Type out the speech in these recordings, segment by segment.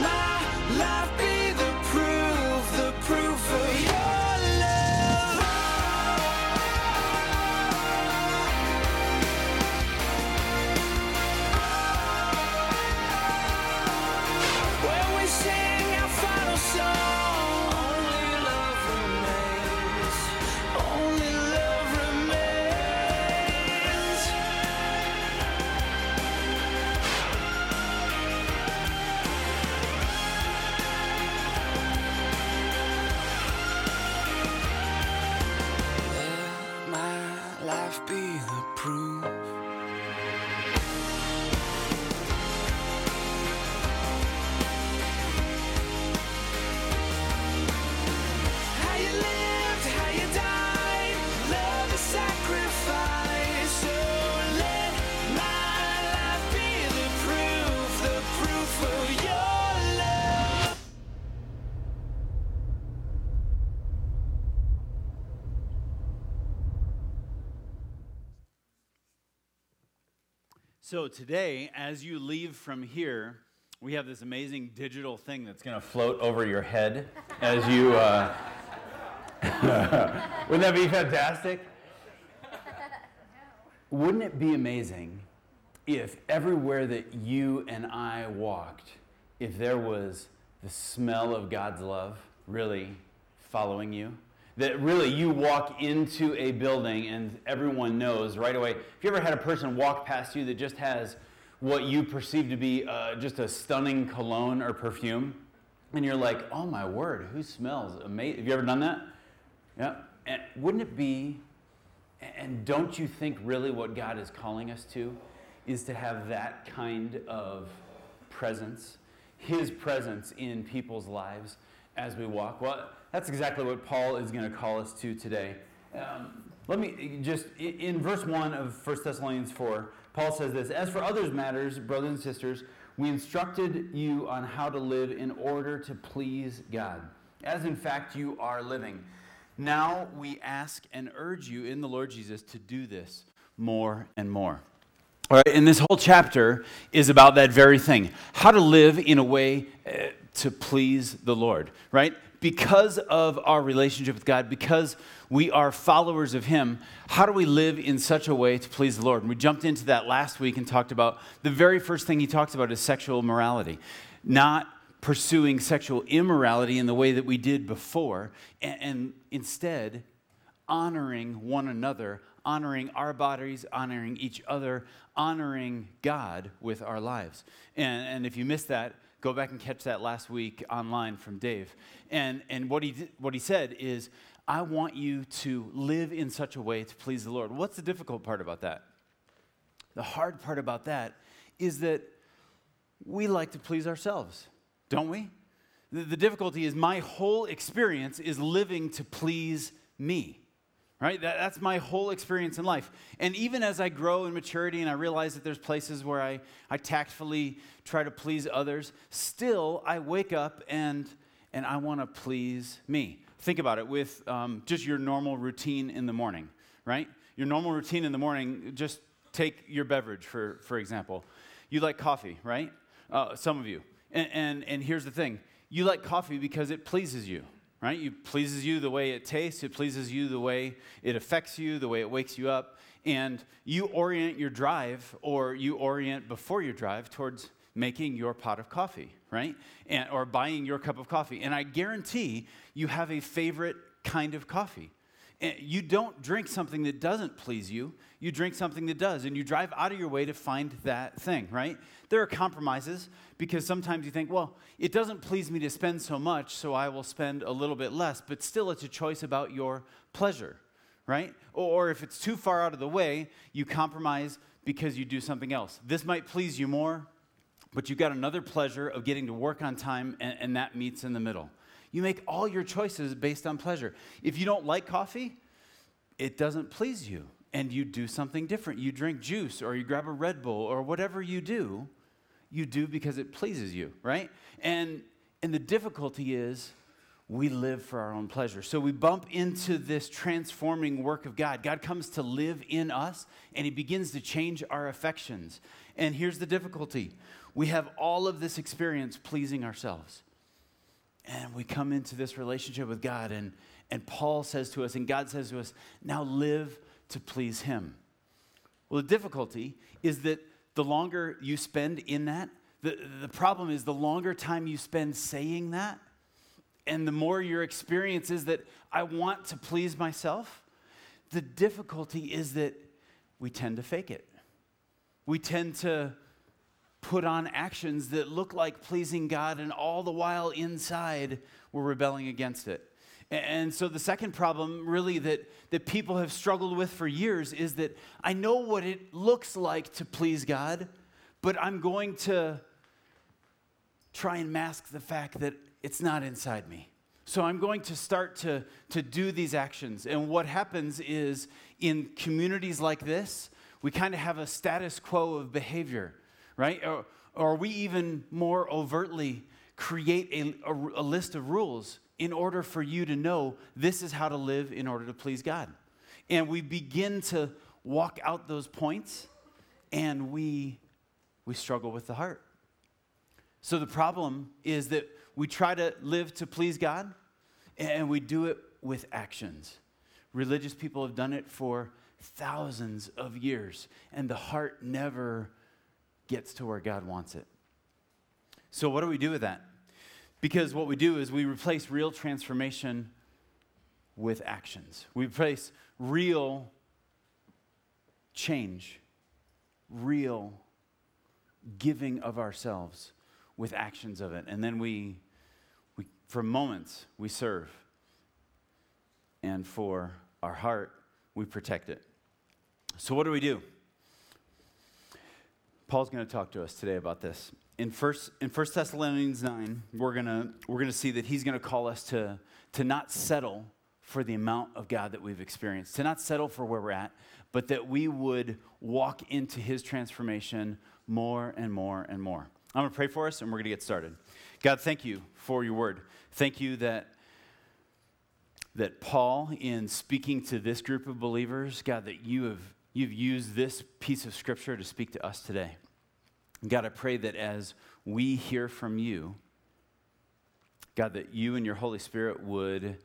My So today, as you leave from here, we have this amazing digital thing that's going to float over your head as you. Uh, wouldn't that be fantastic? Wouldn't it be amazing if everywhere that you and I walked, if there was the smell of God's love really following you? That really you walk into a building and everyone knows right away. Have you ever had a person walk past you that just has what you perceive to be uh, just a stunning cologne or perfume? And you're like, oh my word, who smells amazing? Have you ever done that? Yeah. And wouldn't it be and don't you think really what God is calling us to is to have that kind of presence, His presence in people's lives as we walk? Well, that's exactly what Paul is going to call us to today. Um, let me just, in verse 1 of 1 Thessalonians 4, Paul says this As for others' matters, brothers and sisters, we instructed you on how to live in order to please God, as in fact you are living. Now we ask and urge you in the Lord Jesus to do this more and more. All right, and this whole chapter is about that very thing how to live in a way uh, to please the Lord, right? Because of our relationship with God, because we are followers of Him, how do we live in such a way to please the Lord? And we jumped into that last week and talked about the very first thing He talks about is sexual morality, not pursuing sexual immorality in the way that we did before, and, and instead honoring one another, honoring our bodies, honoring each other, honoring God with our lives. And, and if you missed that, go back and catch that last week online from Dave. And, and what, he, what he said is, I want you to live in such a way to please the Lord. What's the difficult part about that? The hard part about that is that we like to please ourselves, don't we? The difficulty is my whole experience is living to please me, right? That, that's my whole experience in life. And even as I grow in maturity and I realize that there's places where I, I tactfully try to please others, still I wake up and, and I want to please me. Think about it with um, just your normal routine in the morning, right? Your normal routine in the morning, just take your beverage, for, for example. You like coffee, right? Uh, some of you. And, and, and here's the thing you like coffee because it pleases you, right? It pleases you the way it tastes, it pleases you the way it affects you, the way it wakes you up. And you orient your drive, or you orient before your drive towards making your pot of coffee, right? And, or buying your cup of coffee. And I guarantee you have a favorite kind of coffee. You don't drink something that doesn't please you. You drink something that does, and you drive out of your way to find that thing, right? There are compromises because sometimes you think, well, it doesn't please me to spend so much, so I will spend a little bit less, but still it's a choice about your pleasure, right? Or, or if it's too far out of the way, you compromise because you do something else. This might please you more, but you've got another pleasure of getting to work on time, and, and that meets in the middle. You make all your choices based on pleasure. If you don't like coffee, it doesn't please you, and you do something different. You drink juice, or you grab a Red Bull, or whatever you do, you do because it pleases you, right? And, and the difficulty is we live for our own pleasure. So we bump into this transforming work of God. God comes to live in us and he begins to change our affections. And here's the difficulty we have all of this experience pleasing ourselves. And we come into this relationship with God, and, and Paul says to us, and God says to us, now live to please him. Well, the difficulty is that the longer you spend in that, the, the problem is the longer time you spend saying that, and the more your experience is that I want to please myself, the difficulty is that we tend to fake it. We tend to put on actions that look like pleasing God, and all the while inside we're rebelling against it. And so, the second problem, really, that, that people have struggled with for years is that I know what it looks like to please God, but I'm going to try and mask the fact that it's not inside me. So I'm going to start to, to do these actions. And what happens is in communities like this, we kind of have a status quo of behavior, right? Or, or we even more overtly create a, a, a list of rules in order for you to know this is how to live in order to please God. And we begin to walk out those points and we, we struggle with the heart. So the problem is that we try to live to please God and we do it with actions. Religious people have done it for thousands of years, and the heart never gets to where God wants it. So, what do we do with that? Because what we do is we replace real transformation with actions. We replace real change, real giving of ourselves with actions of it. And then we we for moments, we serve. And for our heart, we protect it. So, what do we do? Paul's going to talk to us today about this. In First, in First Thessalonians 9, we're going to we're to see that he's going to call us to, to not settle for the amount of God that we've experienced, to not settle for where we're at, but that we would walk into his transformation more and more and more. I'm going to pray for us, and we're going to get started. God, thank you for your word. Thank you that, that Paul, in speaking to this group of believers, God, that you have you've used this piece of scripture to speak to us today. God, I pray that as we hear from you, God, that you and your Holy Spirit would,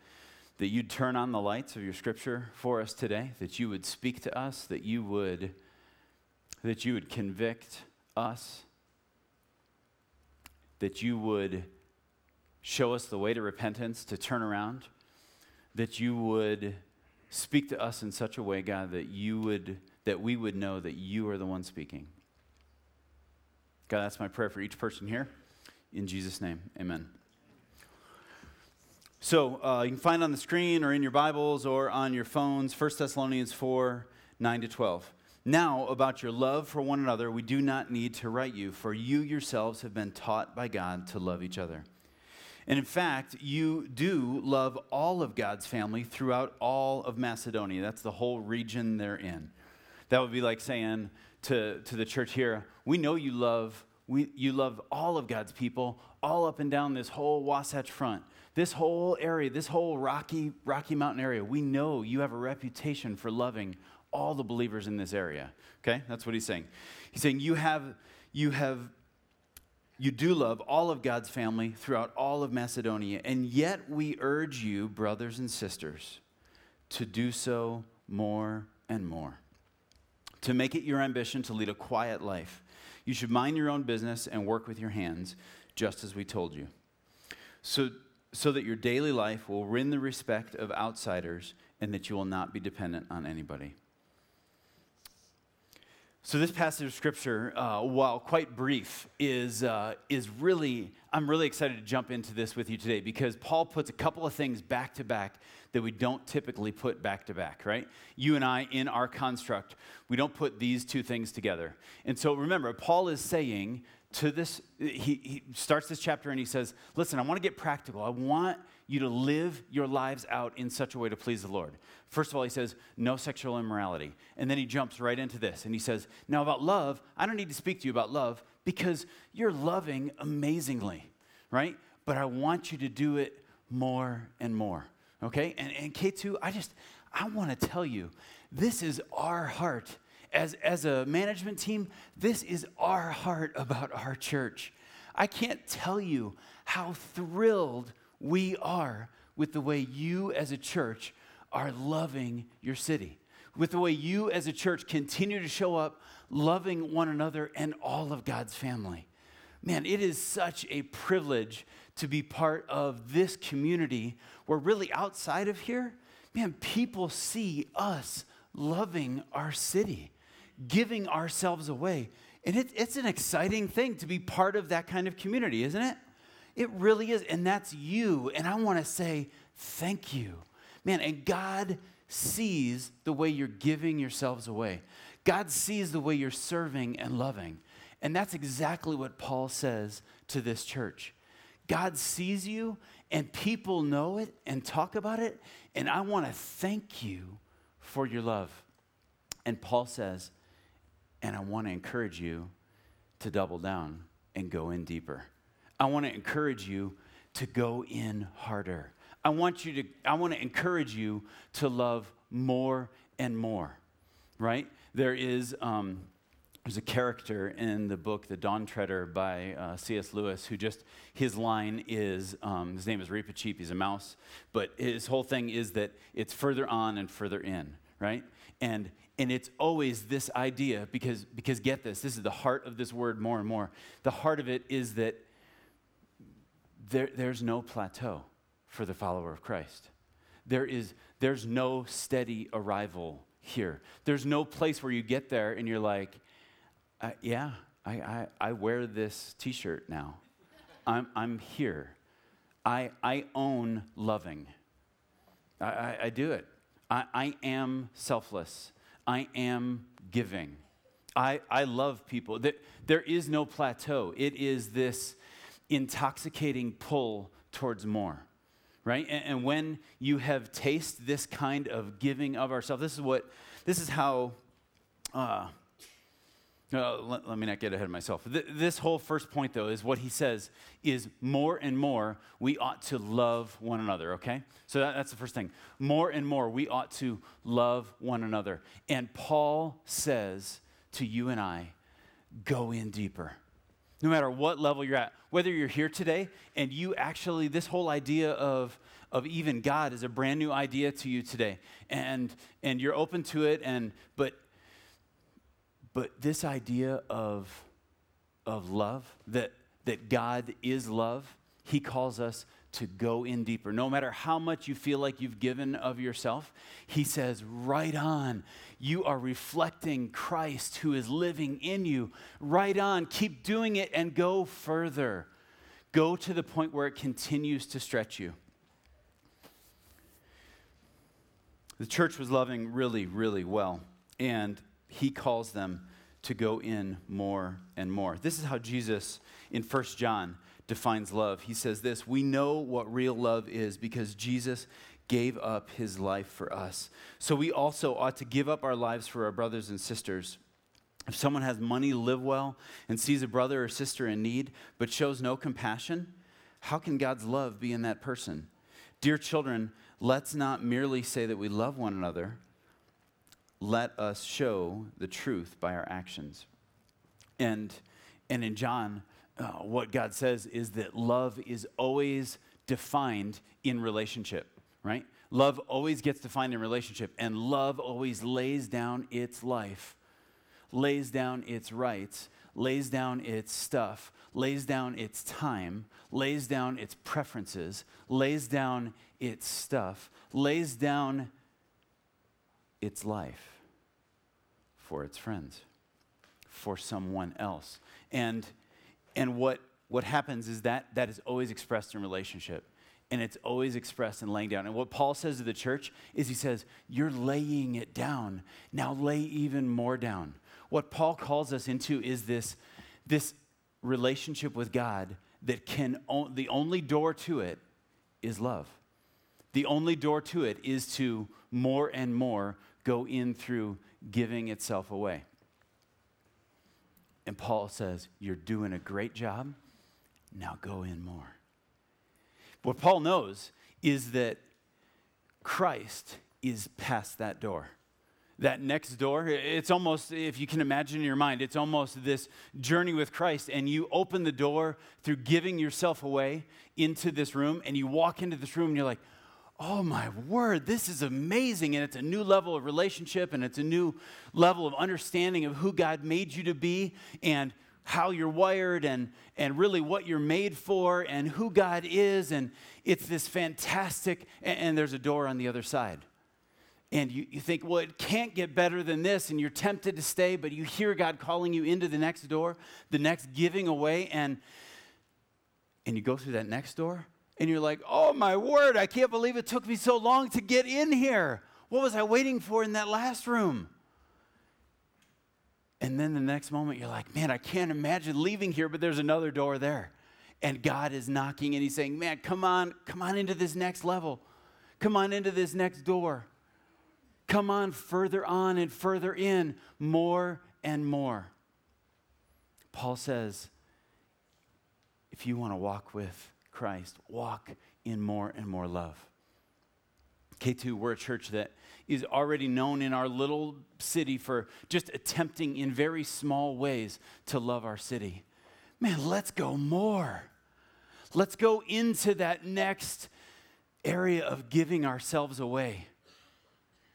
that you'd turn on the lights of your scripture for us today, that you would speak to us, that you would, that you would convict us, that you would show us the way to repentance, to turn around, that you would speak to us in such a way, God, that you would that we would know that you are the one speaking. God, that's my prayer for each person here. In Jesus' name, amen. So uh, you can find on the screen or in your Bibles or on your phones 1 Thessalonians 4 9 to 12. Now, about your love for one another, we do not need to write you, for you yourselves have been taught by God to love each other. And in fact, you do love all of God's family throughout all of Macedonia. That's the whole region they're in. That would be like saying to, to the church here, we know you love, we, you love all of God's people all up and down this whole Wasatch Front. This whole area, this whole Rocky, Rocky Mountain area, we know you have a reputation for loving all the believers in this area. Okay? That's what he's saying. He's saying you have, you have you do love all of God's family throughout all of Macedonia, and yet we urge you, brothers and sisters, to do so more and more. To make it your ambition to lead a quiet life. You should mind your own business and work with your hands, just as we told you. So, so that your daily life will win the respect of outsiders and that you will not be dependent on anybody. So this passage of scripture, uh, while quite brief, is uh, is really I'm really excited to jump into this with you today because Paul puts a couple of things back to back that we don't typically put back to back. Right? You and I, in our construct, we don't put these two things together. And so remember, Paul is saying to this. He, he starts this chapter and he says, "Listen, I want to get practical. I want." you to live your lives out in such a way to please the Lord. First of all, he says, no sexual immorality. And then he jumps right into this and he says, now about love, I don't need to speak to you about love because you're loving amazingly, right? But I want you to do it more and more. Okay? And, and K2, I just, I want to tell you, this is our heart. As, as a management team, this is our heart about our church. I can't tell you how thrilled we are with the way you as a church are loving your city, with the way you as a church continue to show up loving one another and all of God's family. Man, it is such a privilege to be part of this community where, really, outside of here, man, people see us loving our city, giving ourselves away. And it, it's an exciting thing to be part of that kind of community, isn't it? It really is. And that's you. And I want to say thank you. Man, and God sees the way you're giving yourselves away. God sees the way you're serving and loving. And that's exactly what Paul says to this church. God sees you, and people know it and talk about it. And I want to thank you for your love. And Paul says, and I want to encourage you to double down and go in deeper. I want to encourage you to go in harder. I want you to I want to encourage you to love more and more. Right? There is um, there's a character in the book The Dawn Treader by uh, C.S. Lewis who just his line is um, his name is Reepicheep. He's a mouse, but his whole thing is that it's further on and further in. Right? And and it's always this idea because because get this this is the heart of this word more and more. The heart of it is that there, there's no plateau for the follower of christ. There is there's no steady arrival here. There's no place where you get there and you're like uh, yeah I, I, I wear this t-shirt now. I'm, I'm here. I, I own loving. I, I, I do it. I, I am selfless I am giving. I, I love people. There is no plateau. It is this intoxicating pull towards more, right? And, and when you have tasted this kind of giving of ourselves, this is what, this is how, uh, uh, let, let, me not get ahead of myself. Th- this whole first point, though, is what he says is more and more we ought to love one another, okay? So that, that's the first thing. More and more we ought to love one another. And Paul says to you and I, go in deeper. No matter what level you're at, whether you're here today and you actually, this whole idea of, of even God is a brand new idea to you today, and, and you're open to it, and, but but this idea of, of love, that, that God is love, He calls us to go in deeper. No matter how much you feel like you've given of yourself, He says, right on. You are reflecting Christ who is living in you. Right on. Keep doing it and go further. Go to the point where it continues to stretch you. The church was loving really, really well. And he calls them to go in more and more. This is how Jesus in 1 John defines love. He says this We know what real love is because Jesus gave up his life for us. So we also ought to give up our lives for our brothers and sisters. If someone has money, live well, and sees a brother or sister in need, but shows no compassion, how can God's love be in that person? Dear children, let's not merely say that we love one another let us show the truth by our actions. And, and in John, uh, what God says is that love is always defined in relationship, right? Love always gets defined in relationship, and love always lays down its life, lays down its rights, lays down its stuff, lays down its time, lays down its preferences, lays down its stuff, lays down its life for its friends, for someone else. And, and what, what happens is that that is always expressed in relationship. And it's always expressed in laying down. And what Paul says to the church is he says, You're laying it down. Now lay even more down. What Paul calls us into is this, this relationship with God that can, the only door to it is love. The only door to it is to more and more go in through giving itself away. And Paul says, You're doing a great job. Now go in more. what Paul knows is that Christ is past that door. That next door, it's almost, if you can imagine in your mind, it's almost this journey with Christ, and you open the door through giving yourself away into this room, and you walk into this room, and you're like, oh my word, this is amazing. And it's a new level of relationship, and it's a new level of understanding of who God made you to be, and how you're wired and, and really what you're made for and who God is. And it's this fantastic, and, and there's a door on the other side. And you, you think, well, it can't get better than this, and you're tempted to stay, but you hear God calling you into the next door, the next giving away, and, and you go through that next door, and you're like, oh my word, I can't believe it took me so long to get in here. What was I waiting for in that last room? And then the next moment, you're like, man, I can't imagine leaving here, but there's another door there. And God is knocking and He's saying, man, come on, come on into this next level. Come on into this next door. Come on further on and further in, more and more. Paul says, if you want to walk with Christ, walk in more and more love. K2, we're a church that is already known in our little city for just attempting in very small ways to love our city. Man, let's go more. Let's go into that next area of giving ourselves away.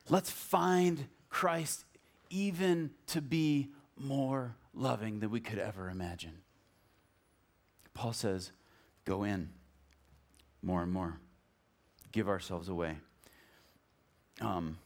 Let's find Christ even to be more loving than we could ever imagine. Paul says, go in more and more, give ourselves away. Um,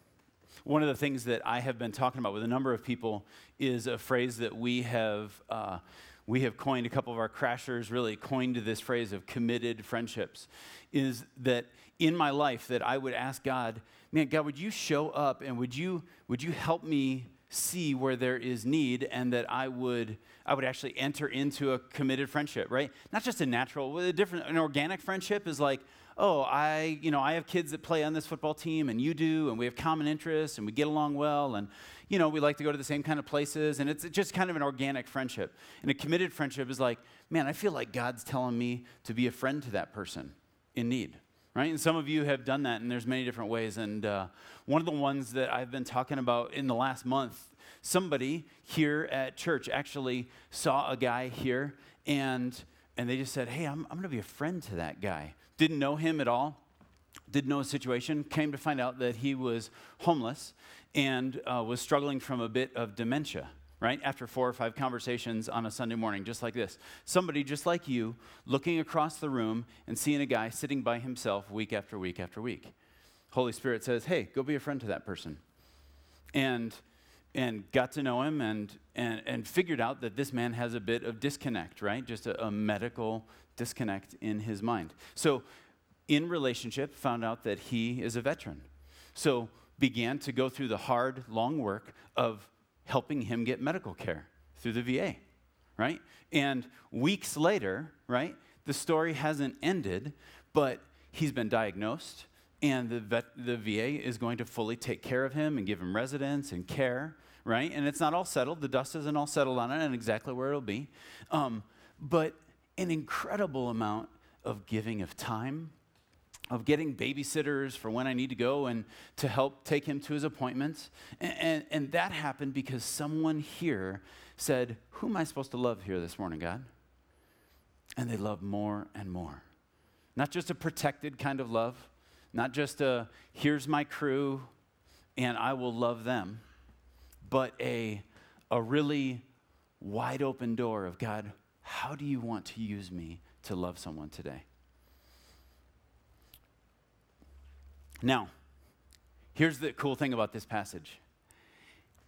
one of the things that I have been talking about with a number of people is a phrase that we have. Uh, we have coined a couple of our crashers really coined this phrase of committed friendships is that in my life that i would ask god man god would you show up and would you would you help me see where there is need and that i would i would actually enter into a committed friendship right not just a natural a different an organic friendship is like oh, I, you know, I have kids that play on this football team and you do, and we have common interests and we get along well, and, you know, we like to go to the same kind of places, and it's just kind of an organic friendship. And a committed friendship is like, man, I feel like God's telling me to be a friend to that person in need. Right? And some of you have done that, and there's many different ways. And uh, one of the ones that I've been talking about in the last month, somebody here at church actually saw a guy here, and and they just said, Hey, I'm, I'm going to be a friend to that guy didn't know him at all, didn't know his situation, came to find out that he was homeless and uh, was struggling from a bit of dementia, right? After four or five conversations on a Sunday morning, just like this. Somebody just like you looking across the room and seeing a guy sitting by himself week after week after week. Holy Spirit says, hey, go be a friend to that person. And and got to know him and, and, and figured out that this man has a bit of disconnect, right? Just a, a medical disconnect in his mind. So, in relationship, found out that he is a veteran. So, began to go through the hard, long work of helping him get medical care through the VA, right? And weeks later, right, the story hasn't ended, but he's been diagnosed, and the, vet, the VA is going to fully take care of him and give him residence and care, right? And it's not all settled. The dust isn't all settled on it and exactly where it'll be. Um, but an incredible amount of giving of time, of getting babysitters for when I need to go and to help take him to his appointments. And, and, and, that happened because someone here said, Who am I supposed to love here this morning, God? And they love more and more. Not just a protected kind of love, not just a here's my crew and I will love them, but a, a really wide open door of God, how do you want to use me to love someone today? Now, here's the cool thing about this passage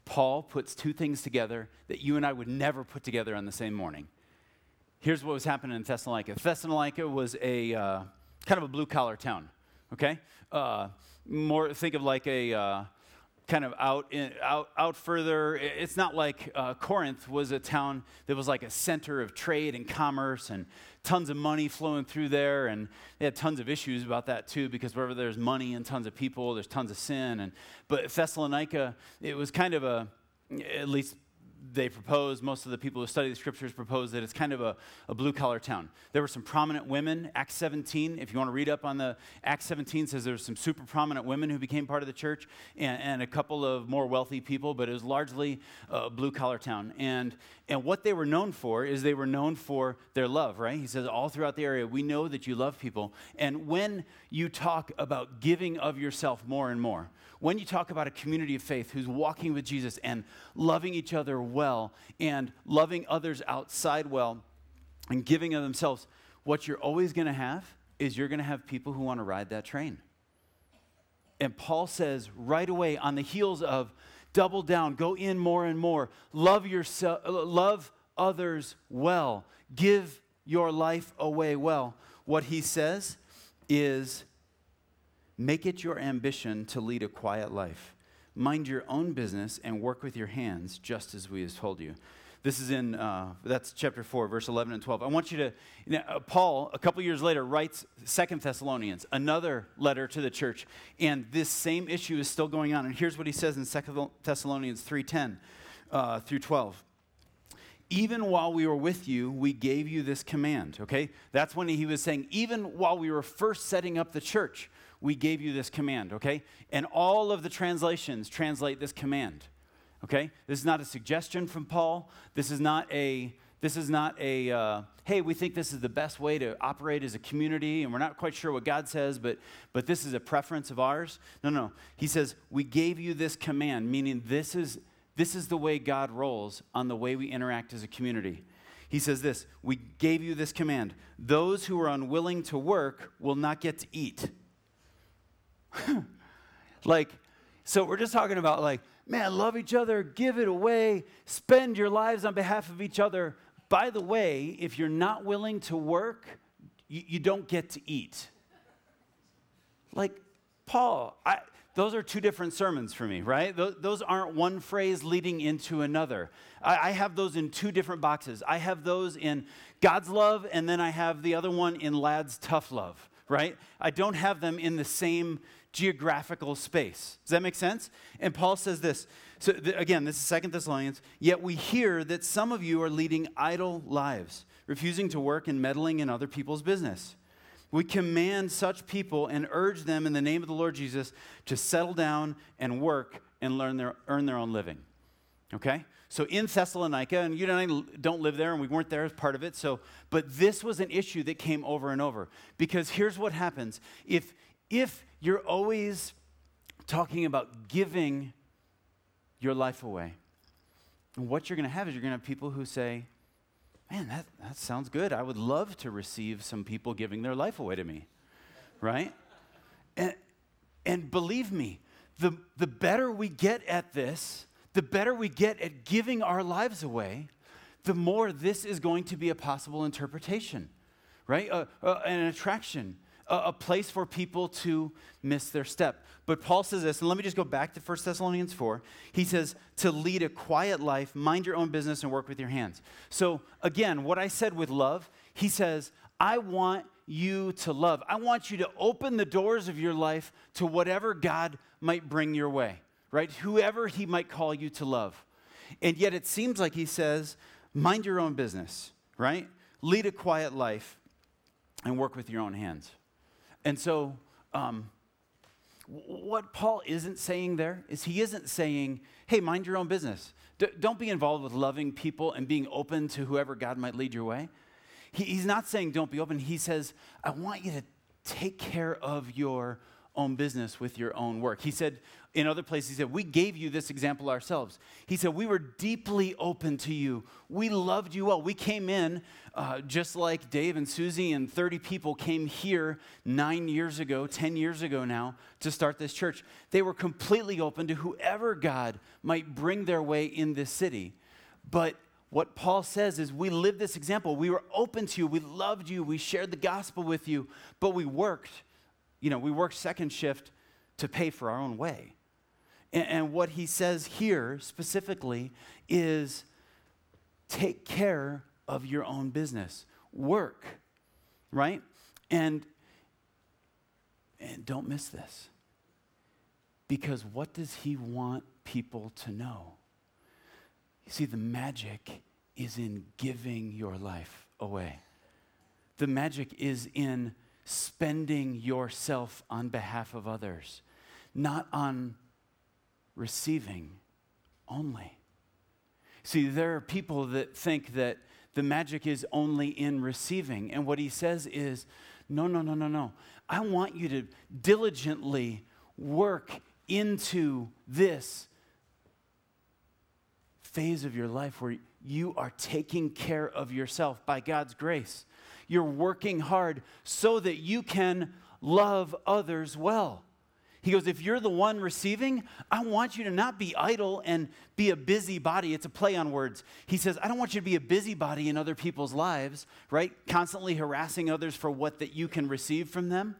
Paul puts two things together that you and I would never put together on the same morning. Here's what was happening in Thessalonica Thessalonica was a uh, kind of a blue collar town, okay? Uh, more, think of like a, uh, kind of out, in, out, out further. It's not like uh, Corinth was a town that was like a center of trade and commerce and tons of money flowing through there. And they had tons of issues about that too, because wherever there's money and tons of people, there's tons of sin. And, but Thessalonica, it was kind of a, at least they propose, most of the people who study the scriptures propose that it's kind of a, a blue collar town. There were some prominent women. Acts 17, if you want to read up on the Acts 17, says there's some super prominent women who became part of the church and, and a couple of more wealthy people, but it was largely a blue collar town. And, and what they were known for is they were known for their love, right? He says, all throughout the area, we know that you love people. And when you talk about giving of yourself more and more, when you talk about a community of faith who's walking with Jesus and loving each other well and loving others outside well and giving of themselves, what you're always going to have is you're going to have people who want to ride that train. And Paul says right away on the heels of double down, go in more and more, love yourself, love others well, give your life away well. What he says is Make it your ambition to lead a quiet life. Mind your own business and work with your hands, just as we have told you. This is in, uh, that's chapter 4, verse 11 and 12. I want you to, you know, uh, Paul, a couple years later, writes Second Thessalonians, another letter to the church, and this same issue is still going on. And here's what he says in Second Thessalonians 3.10 uh, through 12 even while we were with you, we gave you this command, okay? That's when he was saying, even while we were first setting up the church, we gave you this command, okay? And all of the translations translate this command, okay? This is not a suggestion from Paul. This is not a, this is not a, uh, hey, we think this is the best way to operate as a community, and we're not quite sure what God says, but, but this is a preference of ours. No, no. He says, we gave you this command, meaning this is, this is the way God rolls on the way we interact as a community. He says this We gave you this command those who are unwilling to work will not get to eat. like, so we're just talking about, like, man, love each other, give it away, spend your lives on behalf of each other. By the way, if you're not willing to work, you, you don't get to eat. Like, Paul, I, those are two different sermons for me, right? Those, aren't one phrase leading into another. I, I, have those in two different boxes. I have those in God's love, and then I have the other one in Lad's tough love, right? I don't have them in the same geographical space. Does that make sense? And Paul says this. So th- again, this is Second Thessalonians. Yet we hear that some of you are leading idle lives, refusing to work and meddling in other people's business. We command such people and urge them in the name of the Lord Jesus to settle down and work and learn their, earn their own living. Okay? So in Thessalonica, and you and I don't live there, and we weren't there as part of it. So, but this was an issue that came over and over because here's what happens: if if you're always talking about giving your life away. And what you're going to have is you're going to have people who say, Man, that, that sounds good. I would love to receive some people giving their life away to me. Right? And, and believe me, the, the better we get at this, the better we get at giving our lives away, the more this is going to be a possible interpretation, right? Uh, uh, an attraction a, a place for people to miss their step. But Paul says this, and let me just go back to 1 Thessalonians 4. He says, to lead a quiet life, mind your own business, and work with your hands. So, again, what I said with love, he says, I want you to love. I want you to open the doors of your life to whatever God might bring your way, right? Whoever he might call you to love. And yet it seems like he says, mind your own business, right? Lead a quiet life and work with your own hands. And so, um, what Paul isn't saying there is he isn't saying, hey, mind your own business. D- don't be involved with loving people and being open to whoever God might lead your way. He, he's not saying don't be open. He says, I want you to take care of your own business with your own work. He said, in other places, he said, We gave you this example ourselves. He said, We were deeply open to you. We loved you well. We came in uh, just like Dave and Susie and 30 people came here nine years ago, 10 years ago now, to start this church. They were completely open to whoever God might bring their way in this city. But what Paul says is, we lived this example. We were open to you. We loved you. We shared the gospel with you, but we worked. You know, we worked second shift to pay for our own way. And, and what he says here specifically is take care of your own business, work, right? And, and don't miss this. Because what does he want people to know? You see, the magic is in giving your life away. The magic is in spending yourself on behalf of others, not on receiving only. See, there are people that think that the magic is only in receiving. And what he says is, no, no, no, no, no. I want you to diligently work into this phase of your life where you are taking care of yourself by God's grace. You're working hard so that you can love others well. He goes, If you're the one receiving, I want you to not be idle and be a busybody. It's a play on words. He says, I don't want you to be a busybody in other people's lives, right? Constantly harassing others for what that you can receive from them.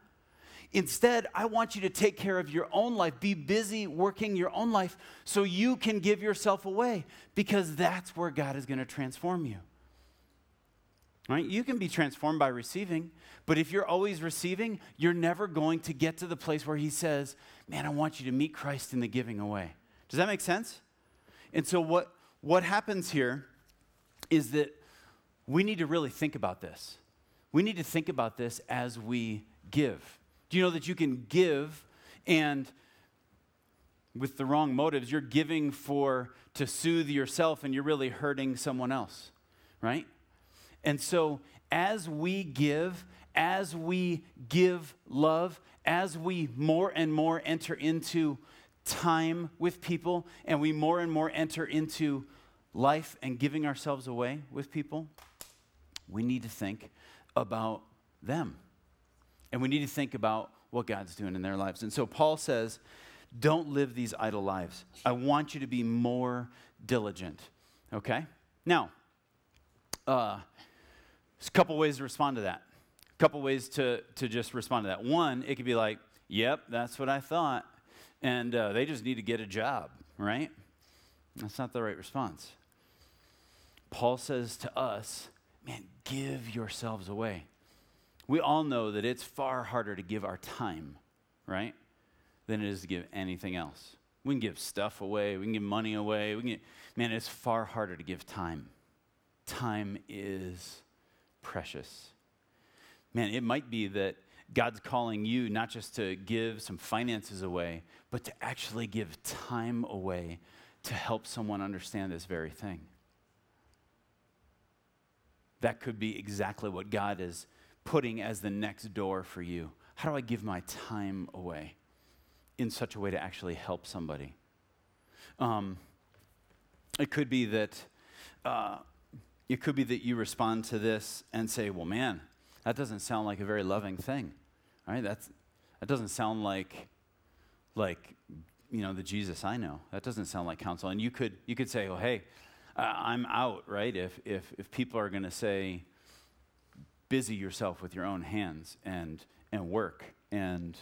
Instead, I want you to take care of your own life. Be busy working your own life so you can give yourself away because that's where God is going to transform you. Right? You can be transformed by receiving, but if you're always receiving, you're never going to get to the place where He says, Man, I want you to meet Christ in the giving away. Does that make sense? And so, what, what happens here is that we need to really think about this. We need to think about this as we give. Do you know that you can give and with the wrong motives, you're giving for to soothe yourself and you're really hurting someone else, right? And so, as we give, as we give love, as we more and more enter into time with people, and we more and more enter into life and giving ourselves away with people, we need to think about them. And we need to think about what God's doing in their lives. And so Paul says, don't live these idle lives. I want you to be more diligent. Okay? Now, uh, there's a couple ways to respond to that. A couple ways to, to just respond to that. One, it could be like, yep, that's what I thought. And uh, they just need to get a job, right? That's not the right response. Paul says to us, man, give yourselves away. We all know that it's far harder to give our time, right, than it is to give anything else. We can give stuff away, we can give money away. We can man, it's far harder to give time. Time is precious. Man, it might be that God's calling you not just to give some finances away, but to actually give time away to help someone understand this very thing. That could be exactly what God is putting as the next door for you. How do I give my time away in such a way to actually help somebody? Um, it could be that uh, it could be that you respond to this and say, well, man, that doesn't sound like a very loving thing. Right? That's, that doesn't sound like, like, you know, the Jesus I know. That doesn't sound like counsel. And you could, you could say, oh, hey, I'm out, right? If, if, if people are going to say, busy yourself with your own hands and, and work. And,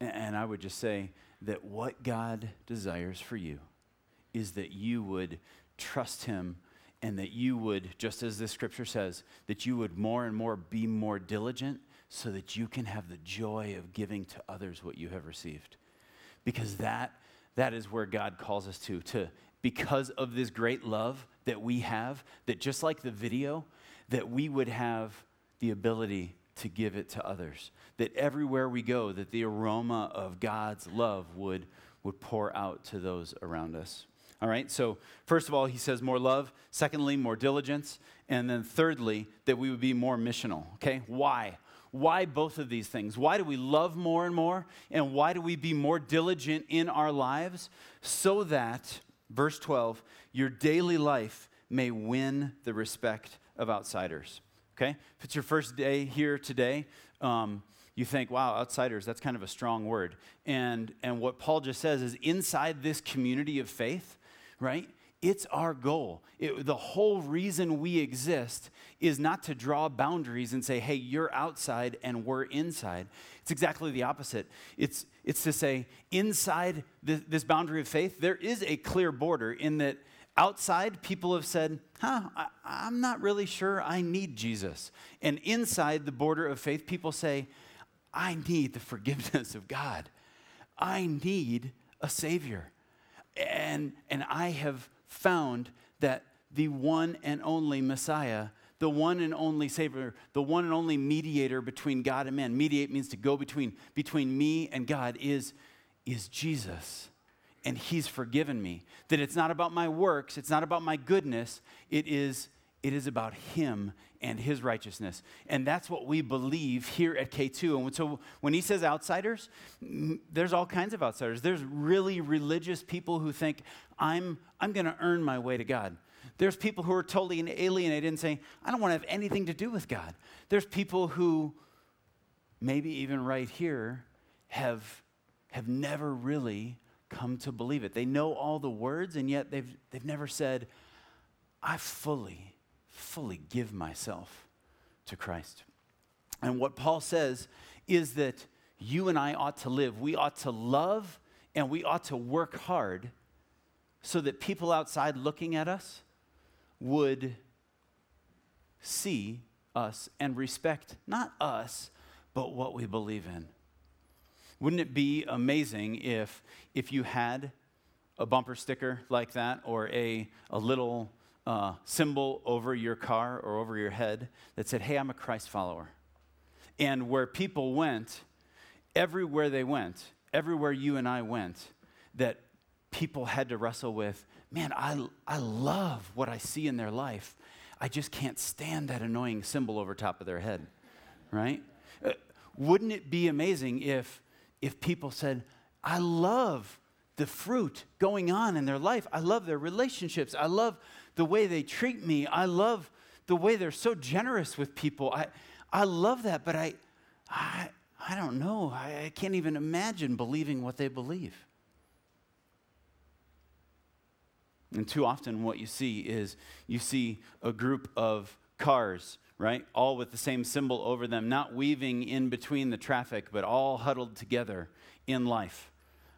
and I would just say that what God desires for you is that you would trust Him and that you would, just as the scripture says, that you would more and more be more diligent so that you can have the joy of giving to others what you have received. Because that, that is where God calls us to, to because of this great love that we have, that just like the video, that we would have the ability to give it to others. That everywhere we go, that the aroma of God's love would, would pour out to those around us. All right, so first of all, he says more love. Secondly, more diligence. And then thirdly, that we would be more missional. Okay, why? Why both of these things? Why do we love more and more? And why do we be more diligent in our lives? So that, verse 12, your daily life may win the respect of outsiders. Okay? If it's your first day here today, um, you think, wow, outsiders, that's kind of a strong word. And, and what Paul just says is inside this community of faith, right? It's our goal. It, the whole reason we exist is not to draw boundaries and say, hey, you're outside and we're inside. It's exactly the opposite. It's, it's to say, inside this, boundary of faith, there is a clear border in that outside, people have said, huh, I, am not really sure I need Jesus. And inside the border of faith, people say, I need the forgiveness of God. I need a Savior and, and I have found that the one and only Messiah, the one and only Savior, the one and only mediator between God and man, mediate means to go between, between me and God, is, is Jesus. And He's forgiven me. That it's not about my works, it's not about my goodness, it is, it is about Him and His righteousness. And that's what we believe here at K2. And so when He says outsiders, there's all kinds of outsiders. There's really religious people who think, I'm, I'm going to earn my way to God. There's people who are totally alienated and saying, I don't want to have anything to do with God. There's people who, maybe even right here, have, have never really come to believe it. They know all the words, and yet they've, they've never said, I fully, fully give myself to Christ. And what Paul says is that you and I ought to live. We ought to love and we ought to work hard so that people outside looking at us would see us and respect not us, but what we believe in. Wouldn't it be amazing if, if you had a bumper sticker like that or a, a little uh, symbol over your car or over your head that said, Hey, I'm a Christ follower? And where people went, everywhere they went, everywhere you and I went, that people had to wrestle with man, I, I love what I see in their life. I just can't stand that annoying symbol over top of their head, right? Uh, wouldn't it be amazing if, if people said, I love the fruit going on in their life. I love their relationships. I love the way they treat me. I love the way they're so generous with people. I, I love that, but I, I, I don't know. I, I can't even imagine believing what they believe. And too often, what you see is you see a group of cars, right? All with the same symbol over them, not weaving in between the traffic, but all huddled together in life,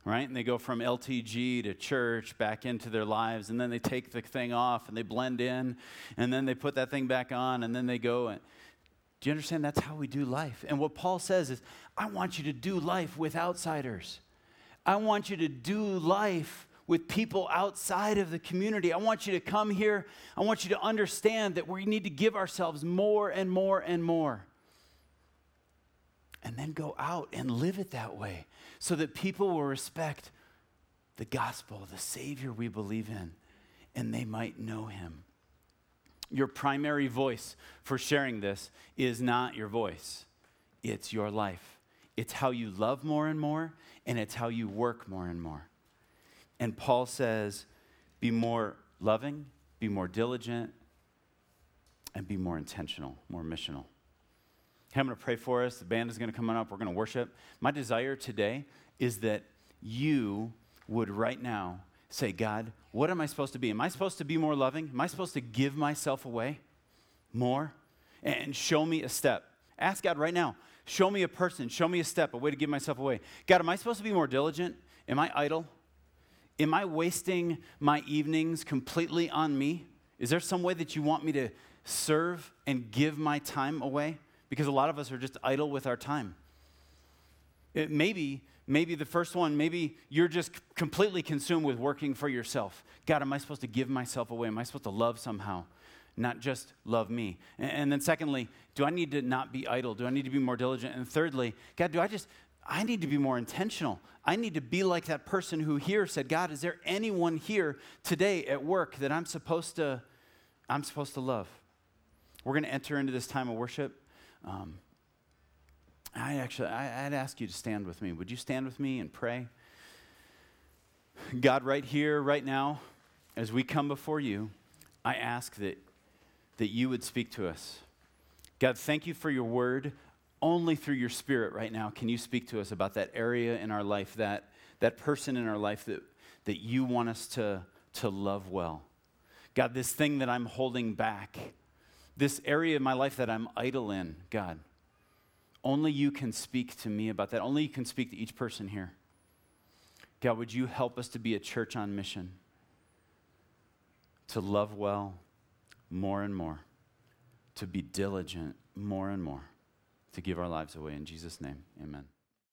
right? And they go from LTG to church back into their lives, and then they take the thing off and they blend in, and then they put that thing back on, and then they go. And, do you understand? That's how we do life. And what Paul says is, I want you to do life with outsiders. I want you to do life with people outside of the community. I want you to come here. I want you to understand that we need to give ourselves more and more and more. And then go out and live it that way so that people will respect the gospel, the Savior we believe in, and they might know him. Your primary voice for sharing this is not your voice, it's your life. It's how you love more and more, and it's how you work more and more. And Paul says, be more loving, be more diligent, and be more intentional, more missional. I'm going to pray for us. The band is going to come on up. We're going to worship. My desire today is that you would right now say, God, what am I supposed to be? Am I supposed to be more loving? Am I supposed to give myself away more? And show me a step. Ask God right now, show me a person, show me a step, a way to give myself away. God, am I supposed to be more diligent? Am I idle? Am I wasting my evenings completely on me? Is there some way that you want me to serve and give my time away? Because a lot of us are just idle with our time. It maybe, maybe the first one, maybe you're just completely consumed with working for yourself. God, am I supposed to give myself away? Am I supposed to love somehow? Not just love me. And, and then secondly, do I need to not be idle? Do I need to be more diligent? And thirdly, God, do I just I need to be more intentional. I need to be like that person who here said, God, is there anyone here today at work that I'm supposed to, I'm supposed to love? We're going to enter into this time of worship. Um, I actually, I, I'd ask you to stand with me. Would you stand with me and pray? God, right here, right now, as we come before you, I ask that, that you would speak to us. God, thank you for your word only through your spirit right now can you speak to us about that area in our life, that, that person in our life that, that you want us to, to love well. God, this thing that I'm holding back, this area of my life that I'm idle in, God, only you can speak to me about that. Only you can speak to each person here. God, would you help us to be a church on mission? To love well more and more, to be diligent more and more to give our lives away. In Jesus' name, amen.